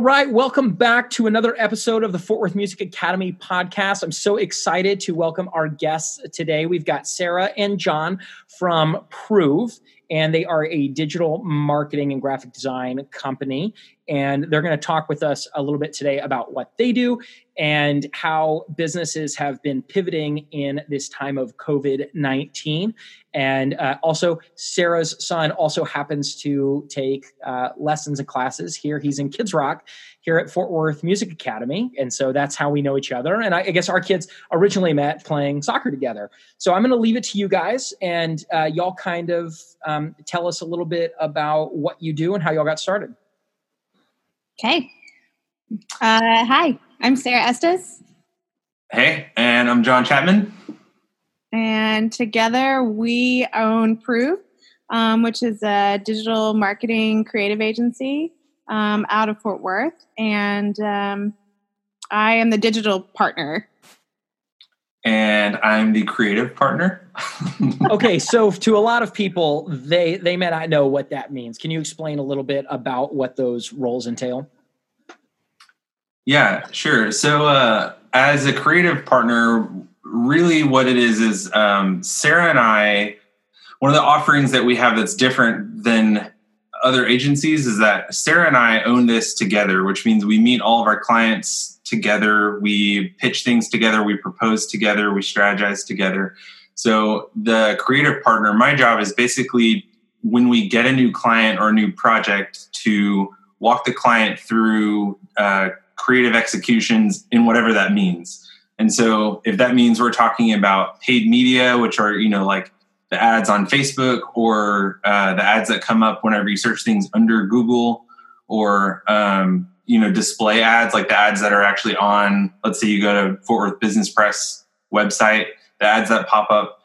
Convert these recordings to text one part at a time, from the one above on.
right, welcome back to another episode of the Fort Worth Music Academy podcast. I'm so excited to welcome our guests today. We've got Sarah and John from Preuve, and they are a digital marketing and graphic design company. And they're going to talk with us a little bit today about what they do and how businesses have been pivoting in this time of COVID 19. And uh, also, Sarah's son also happens to take uh, lessons and classes here. He's in Kids Rock here at Fort Worth Music Academy. And so that's how we know each other. And I, I guess our kids originally met playing soccer together. So I'm going to leave it to you guys and uh, y'all kind of um, tell us a little bit about what you do and how y'all got started. Okay. Uh, hi, I'm Sarah Estes. Hey, and I'm John Chapman. And together we own Preuve, um, which is a digital marketing creative agency um, out of Fort Worth. And um, I am the digital partner. And I'm the creative partner. okay, so to a lot of people, they they may not know what that means. Can you explain a little bit about what those roles entail? Yeah, sure. So, uh, as a creative partner, really what it is is um, Sarah and I, one of the offerings that we have that's different than other agencies is that Sarah and I own this together, which means we meet all of our clients together, we pitch things together, we propose together, we strategize together. So, the creative partner, my job is basically when we get a new client or a new project to walk the client through uh, creative executions in whatever that means. And so if that means we're talking about paid media, which are, you know, like the ads on Facebook or uh, the ads that come up whenever you search things under Google or, um, you know, display ads, like the ads that are actually on, let's say you go to Fort Worth Business Press website, the ads that pop up.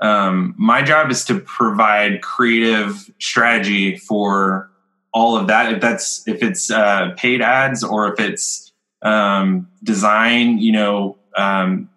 Um, my job is to provide creative strategy for all of that if that's if it's uh, paid ads or if it's um, design you know um,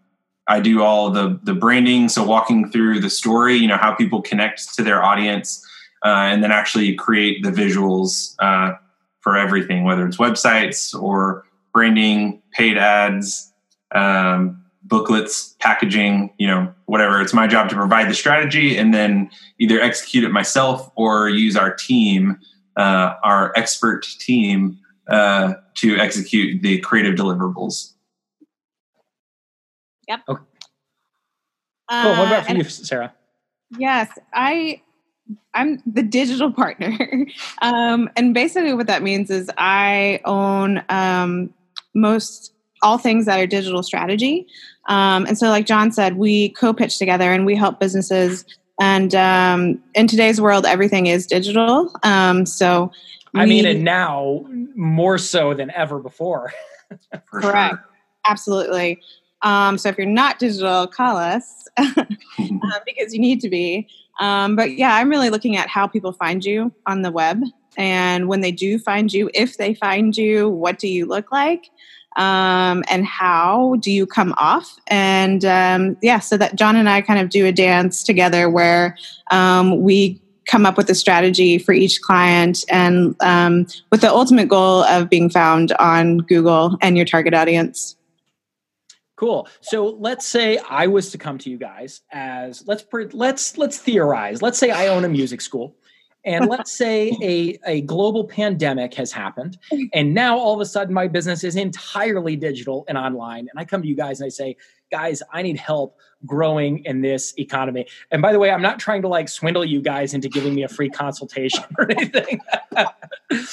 i do all the the branding so walking through the story you know how people connect to their audience uh, and then actually create the visuals uh, for everything whether it's websites or branding paid ads um, booklets packaging you know whatever it's my job to provide the strategy and then either execute it myself or use our team uh, our expert team uh, to execute the creative deliverables. Yep. Okay. Cool. What about for uh, you, Sarah? Yes, I I'm the digital partner, um, and basically what that means is I own um, most all things that are digital strategy. Um, and so, like John said, we co-pitch together and we help businesses and um, in today's world, everything is digital. Um, so, I mean, and now more so than ever before. correct. Sure. Absolutely. Um, so if you're not digital, call us uh, because you need to be. Um, but yeah, I'm really looking at how people find you on the web. And when they do find you, if they find you, what do you look like? um, and how do you come off and um, yeah so that john and i kind of do a dance together where um, we come up with a strategy for each client and um, with the ultimate goal of being found on google and your target audience Cool. So let's say I was to come to you guys as let's let's let's theorize. Let's say I own a music school and let's say a, a global pandemic has happened and now all of a sudden my business is entirely digital and online and i come to you guys and i say guys i need help growing in this economy and by the way i'm not trying to like swindle you guys into giving me a free consultation or anything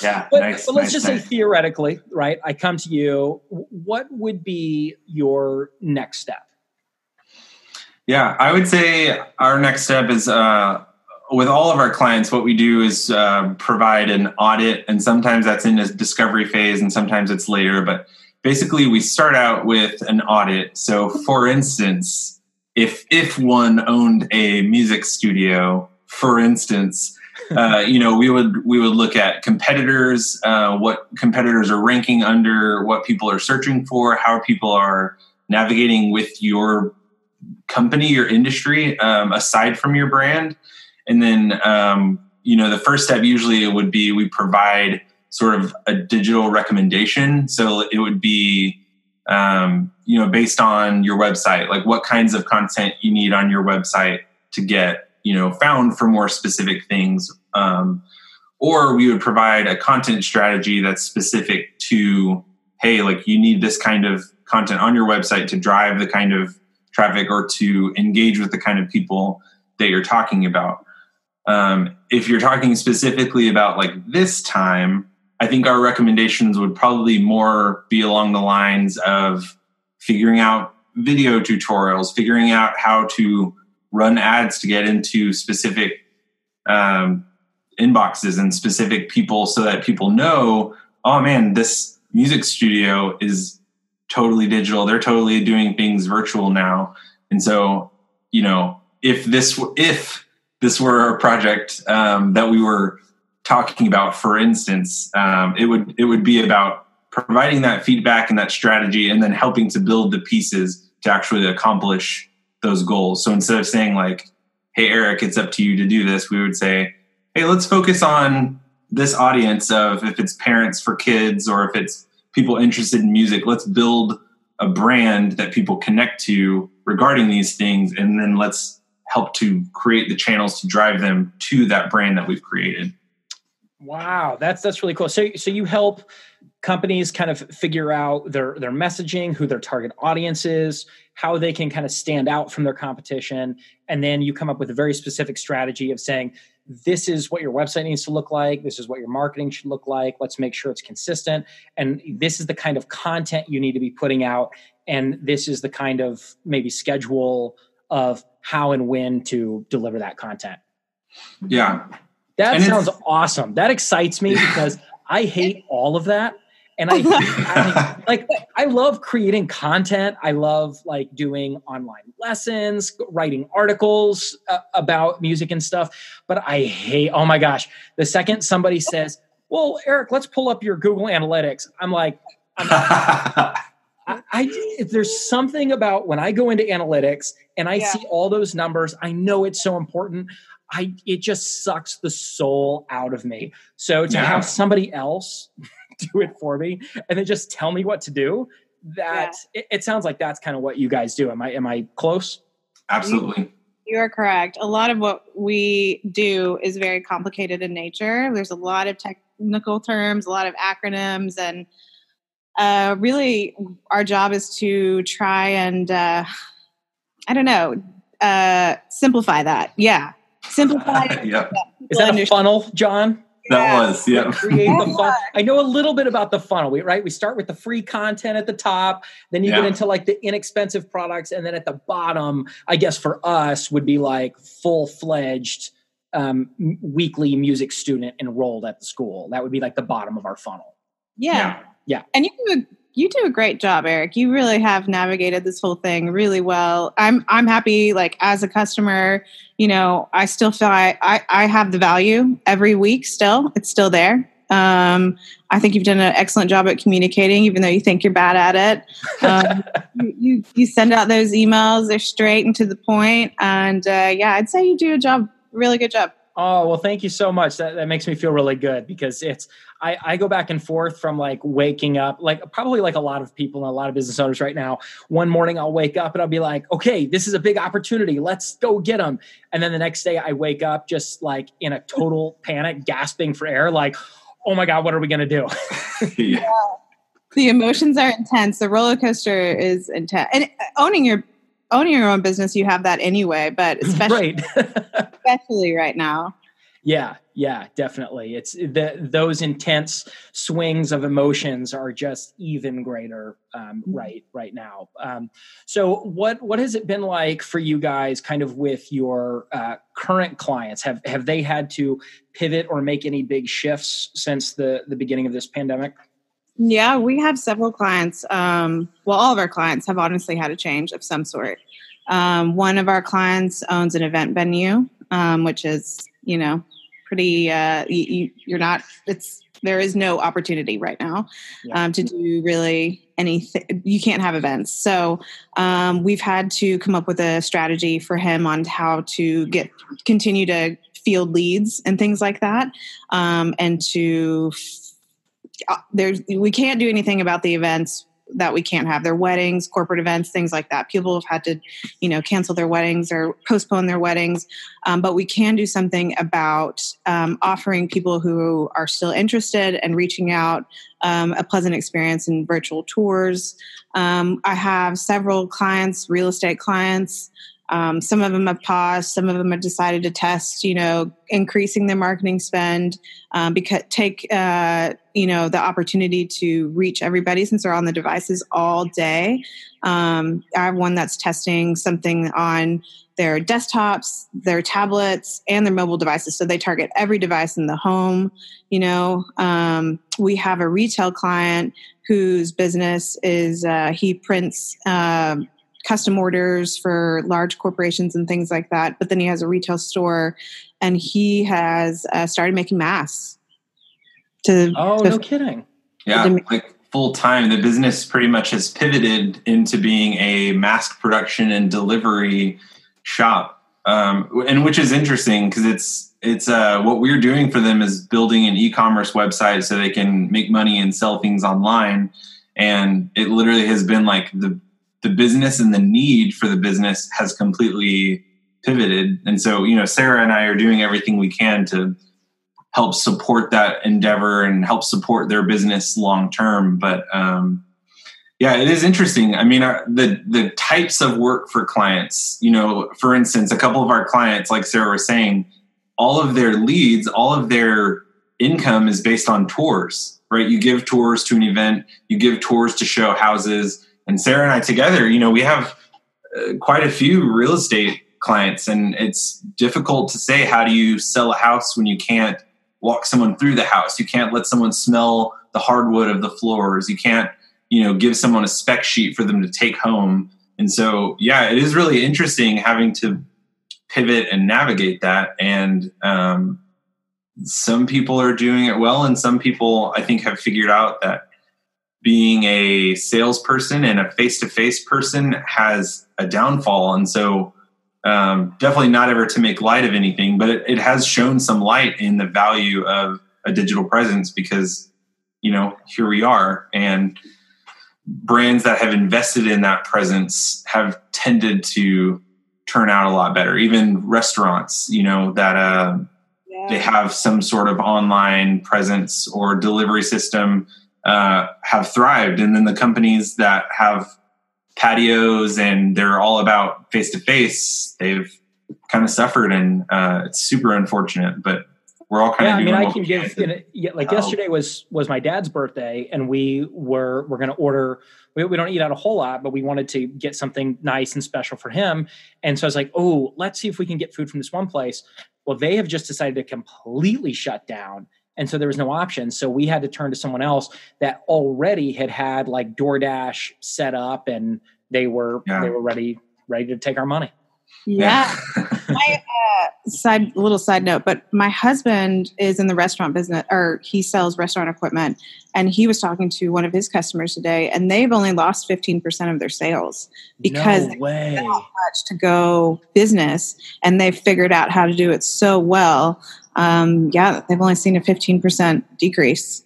yeah but, nice, but let's nice, just nice. say theoretically right i come to you what would be your next step yeah i would say our next step is uh with all of our clients, what we do is uh, provide an audit, and sometimes that's in a discovery phase, and sometimes it's later. But basically, we start out with an audit. So, for instance, if if one owned a music studio, for instance, uh, you know, we would we would look at competitors, uh, what competitors are ranking under, what people are searching for, how people are navigating with your company, your industry, um, aside from your brand and then, um, you know, the first step usually it would be we provide sort of a digital recommendation. So it would be, um, you know, based on your website, like what kinds of content you need on your website to get, you know, found for more specific things. Um, or we would provide a content strategy that's specific to, hey, like you need this kind of content on your website to drive the kind of traffic or to engage with the kind of people that you're talking about. Um, if you're talking specifically about like this time, I think our recommendations would probably more be along the lines of figuring out video tutorials, figuring out how to run ads to get into specific um, inboxes and specific people so that people know, oh man, this music studio is totally digital. They're totally doing things virtual now. And so, you know, if this if this were a project um, that we were talking about, for instance, um, it would it would be about providing that feedback and that strategy, and then helping to build the pieces to actually accomplish those goals. So instead of saying like, "Hey, Eric, it's up to you to do this," we would say, "Hey, let's focus on this audience of if it's parents for kids or if it's people interested in music. Let's build a brand that people connect to regarding these things, and then let's help to create the channels to drive them to that brand that we've created." Wow, that's that's really cool. So so you help companies kind of figure out their their messaging, who their target audience is, how they can kind of stand out from their competition, and then you come up with a very specific strategy of saying this is what your website needs to look like, this is what your marketing should look like. Let's make sure it's consistent, and this is the kind of content you need to be putting out, and this is the kind of maybe schedule of how and when to deliver that content. Yeah, that and sounds awesome. That excites me because I hate all of that. And I, I like I love creating content. I love like doing online lessons, writing articles uh, about music and stuff. But I hate. Oh my gosh! The second somebody says, "Well, Eric, let's pull up your Google Analytics," I'm like, I'm I, I, there's something about when I go into analytics and I yeah. see all those numbers. I know it's so important. I it just sucks the soul out of me. So to yeah. have somebody else do it for me and then just tell me what to do, that yeah. it, it, sounds like that's kind of what you guys do. Am I am I close? Absolutely. You are correct. A lot of what we do is very complicated in nature. There's a lot of technical terms, a lot of acronyms, and uh, really, our job is to try and uh, I don't know uh, simplify that. Yeah, simplify. yeah. Is that a funnel, John? That was, yeah. Create the fun- I know a little bit about the funnel, right? We start with the free content at the top, then you yeah. get into like the inexpensive products, and then at the bottom, I guess for us would be like full fledged um, weekly music student enrolled at the school. That would be like the bottom of our funnel. Yeah. Yeah. yeah. And you do you do a great job, Eric. You really have navigated this whole thing really well. I'm I'm happy. Like as a customer, you know, I still feel I I, I have the value every week. Still, it's still there. Um, I think you've done an excellent job at communicating, even though you think you're bad at it. Um, you, you, you send out those emails; they're straight and to the point. And uh, yeah, I'd say you do a job, really good job. Oh well, thank you so much. That that makes me feel really good because it's I, I go back and forth from like waking up, like probably like a lot of people and a lot of business owners right now. One morning I'll wake up and I'll be like, okay, this is a big opportunity. Let's go get them. And then the next day I wake up just like in a total panic, gasping for air, like, oh my God, what are we going to do? yeah. The emotions are intense. The roller coaster is intense. And owning your owning your own business, you have that anyway, but especially, right. especially right now. Yeah, yeah, definitely. It's the those intense swings of emotions are just even greater um, mm-hmm. right right now. Um, so, what what has it been like for you guys, kind of with your uh, current clients? Have have they had to pivot or make any big shifts since the the beginning of this pandemic? Yeah, we have several clients. Um, well, all of our clients have honestly had a change of some sort. Um, one of our clients owns an event venue, um, which is you know pretty uh, you, you're not it's there is no opportunity right now yeah. um, to do really anything you can't have events so um, we've had to come up with a strategy for him on how to get continue to field leads and things like that um, and to uh, there's we can't do anything about the events that we can't have. Their weddings corporate events things like that. People have had to you know cancel their weddings or postpone their weddings. Um, but we can do something about um, offering people who are still interested and reaching out um, a pleasant experience in virtual tours. Um, i have several clients real estate clients um, some of them have paused. Some of them have decided to test, you know, increasing their marketing spend um, because take, uh, you know, the opportunity to reach everybody since they're on the devices all day. Um, I have one that's testing something on their desktops, their tablets, and their mobile devices. So they target every device in the home. You know, um, we have a retail client whose business is uh, he prints. Uh, custom orders for large corporations and things like that. But then he has a retail store, and he has uh, started making masks. To oh, to, no kidding! Yeah, like full time. The business pretty much has pivoted into being a mask production and delivery shop, um, and which is interesting because it's it's uh, what we're doing for them is building an e-commerce website so they can make money and sell things online and it literally has been like the the business and the need for the business has completely pivoted. And so, you know, Sarah and I are doing everything we can to help support that endeavor and help support their business long term. But um, yeah, it is interesting. I mean, our, the the types of work for clients. You know, for instance, a couple of our clients, like Sarah was saying, all of their leads, all of their income is based on tours. Right? You give tours to an event, you give tours to show houses and Sarah and I together, you know, we have uh, quite a few real estate clients, and it's difficult to say how do you sell a house when you can't walk someone through the house, you can't let someone smell the hardwood of the floors, you can't, you know, give someone a spec sheet for them to take home. And so, yeah, it is really interesting having to pivot and navigate that. And um, some people are doing it well, and some people I think have figured out that being a salesperson and a face-to-face person has a downfall. And so um, definitely not ever to make light of anything but it, it, has shown some light in the value of a digital presence because you know here we are. And brands that have invested in that presence have tended to turn out a lot better. Even restaurants you know that uh, yeah. they have some sort of online presence or delivery system uh, have thrived, and then the companies that have patios and they're all about face to face, they've kind of suffered, and uh, it's super unfortunate. But we're all kind yeah, of. I mean, I can give yeah, like yesterday was was my dad's birthday, and we were we're going to order. We, we don't eat out a whole lot, but we wanted to get something nice and special for him. And so I was like, oh, let's see if we can get food from this one place. Well, they have just decided to completely shut down and so there was no option. So we had to turn to someone else that already had had like DoorDash set up and they were yeah. they were ready ready to take our money. Yeah, my uh, side little side note but my husband is in the restaurant business or he sells restaurant equipment and he was talking to one of his customers today and they've only lost 15% of their sales because no way. they much to go business and they've figured out how to do it so well um, yeah, they've only seen a 15% decrease.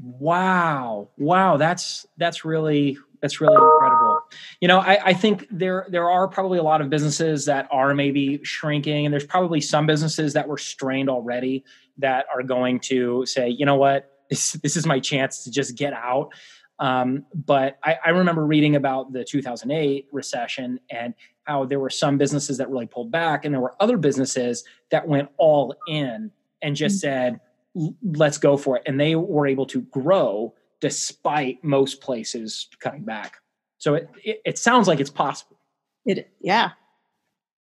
Wow. Wow. That's, that's really, that's really incredible. You know, I, I think there, there are probably a lot of businesses that are maybe shrinking and there's probably some businesses that were strained already that are going to say, you know what, this, this is my chance to just get out. Um, but I, I, remember reading about the 2008 recession and how there were some businesses that really pulled back, and there were other businesses that went all in and just mm-hmm. said, "Let's go for it," and they were able to grow despite most places cutting back. So it, it, it sounds like it's possible. It yeah,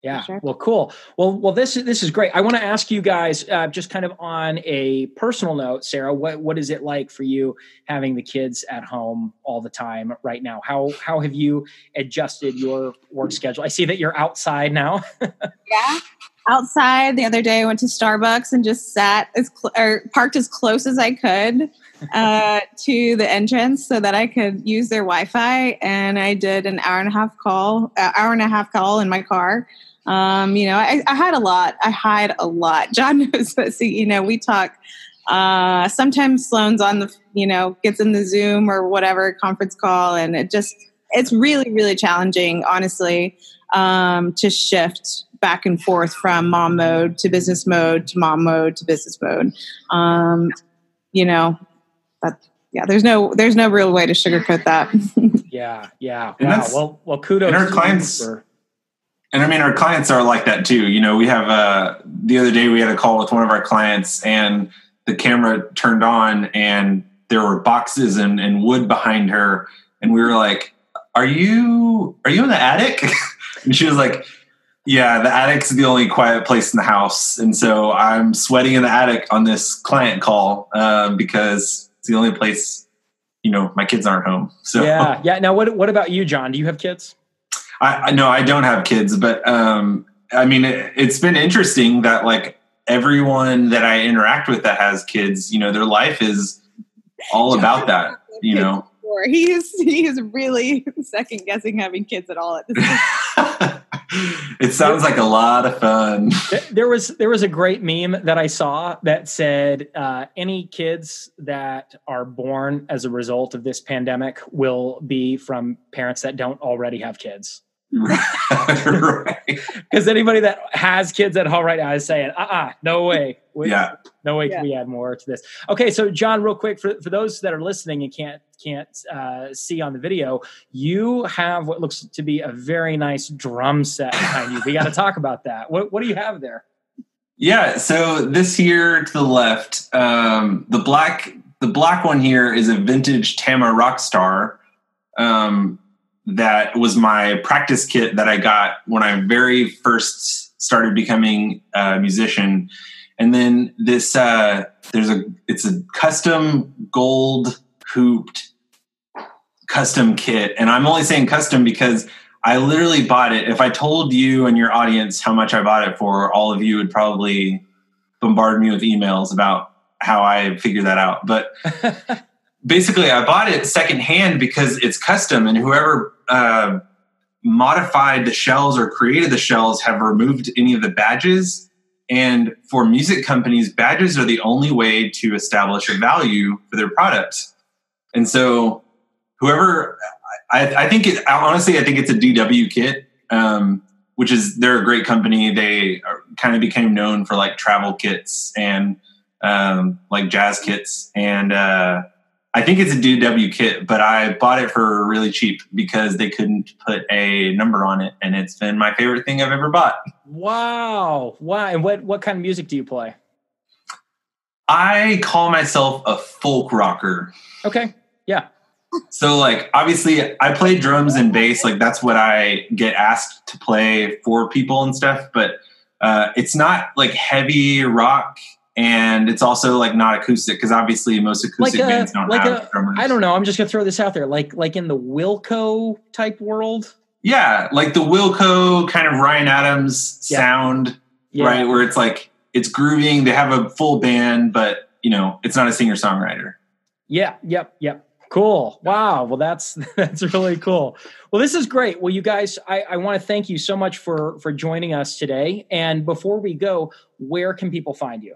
yeah. Sure. Well, cool. Well, well, this is this is great. I want to ask you guys, uh, just kind of on a personal note, Sarah. What what is it like for you having the kids at home all the time right now? How how have you adjusted your work schedule? I see that you're outside now. yeah, outside. The other day, I went to Starbucks and just sat as cl- or parked as close as I could uh, to the entrance so that I could use their Wi-Fi. And I did an hour and a half call, uh, hour and a half call in my car um, you know, I, I, had a lot. I hide a lot. John knows this. You know, we talk Uh, sometimes Sloan's on the, you know, gets in the Zoom or whatever conference call, and it just, it's really, really challenging, honestly, um, to shift back and forth from mom mode to business mode to mom mode to business mode. Um, you know, but yeah, there's no, there's no real way to sugarcoat that. yeah, yeah. Wow. Well, well, kudos. And our clients. For- and I mean, our clients are like that too. You know, we have uh, the other day we had a call with one of our clients, and the camera turned on and there were boxes and, and wood behind her. And we were like are you are you in the attic? And she was like yeah the attic's the only quiet place in the house. And so i'm sweating in the attic on this client call um, because it's the only place you know my kids aren't home. So yeah yeah. Now what what about you john? Do you have kids i no i don't have kids but um i mean it, it's been interesting that like everyone that I interact with that has kids, you know, their life is all about that, you know. He's he's really second guessing having kids at all at this it sounds like a lot of fun. There was there was a great meme that I saw that said uh, any kids that are born as a result of this pandemic will be from parents that don't already have kids. right. Because anybody that has kids at home right now is saying, uh uh no way. We, yeah. No way yeah. can we add more to this. Okay, so John, real quick, for, for those that are listening and can't can't uh, see on the video, you have what looks to be a very nice drum set behind you. We got to talk about that. What what do you have there? Yeah, so this here to the left, um, the black the black one here is a vintage Tama Rockstar. Um, that was my practice kit that I got when I very first started becoming a musician. And then this, uh, there's a, it's a custom gold hooped custom kit. And I'm only saying custom because I literally bought it. If I told you and your audience how much I bought it for, all of you would probably bombard me with emails about how I figured that out. But basically I bought it secondhand because it's custom, and whoever uh, modified the shells or created the shells have removed any of the badges. And for music companies, badges are the only way to establish a value for their product. And so, whoever, I, I think it, honestly, I think it's a DW kit, um, which is they're a great company. They kind of became known for like travel kits and um, like jazz kits, and uh, I think it's a DW kit, but I bought it for really cheap because they couldn't put a number on it, and it's been my favorite thing I've ever bought. Wow! Wow! And what what kind of music do you play? I call myself a folk rocker. Okay. Yeah. So like obviously I play drums and bass like that's what I get asked to play for people and stuff but uh, it's not like heavy rock and it's also like not acoustic because obviously most acoustic like a, bands don't like have a, drummers. I don't know. I'm just gonna throw this out there, like like in the Wilco type world. Yeah, like the Wilco kind of Ryan Adams yeah. sound, yeah. right? Where it's like it's grooving. They have a full band, but you know it's not a singer songwriter. Yeah. Yep. Yep. Cool. Wow. Well, that's that's really cool. Well, this is great. Well, you guys, I, I want to thank you so much for for joining us today. And before we go, where can people find you?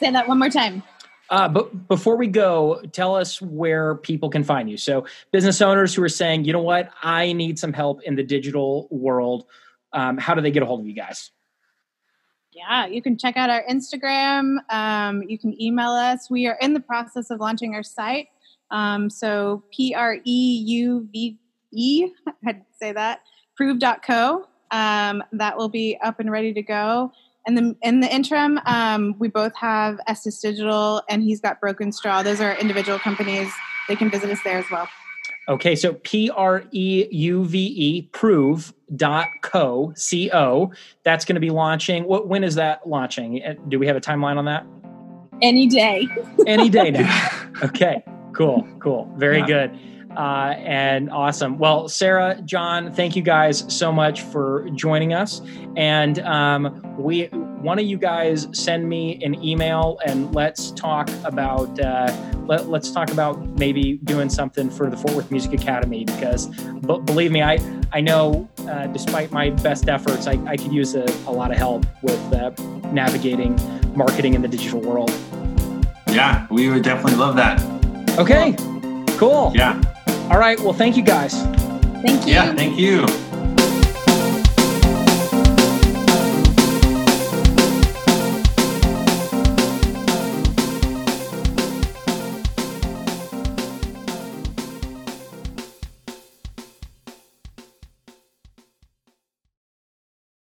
Say that one more time. Uh, but before we go, tell us where people can find you. So, business owners who are saying, you know what, I need some help in the digital world, um, how do they get a hold of you guys? Yeah, you can check out our Instagram. Um, you can email us. We are in the process of launching our site. Um, so, P R E U V E, I had to say that, preuve.co. Um, that will be up and ready to go. And the, in the interim, um, we both have Estes Digital and he's got Broken Straw. Those are individual companies. They can visit us there as well. Okay, so P R E U V E preuve dot co C O. That's going to be launching. What when is that launching? Uh, do we have a timeline on that? Any day. Any day now. Okay, cool, cool, very yeah. good. Uh, and awesome. Well, Sarah, John, thank you guys so much for joining us. And um, we, one of you guys, send me an email and let's talk about uh, let, us talk about maybe doing something for the Fort Worth Music Academy because, b- believe me, I I know uh, despite my best efforts, I, I could use a, a lot of help with uh, navigating marketing in the digital world. Yeah, we would definitely love that. Okay, cool. Yeah. All right. Well, thank you guys. Thank you. Yeah, thank you.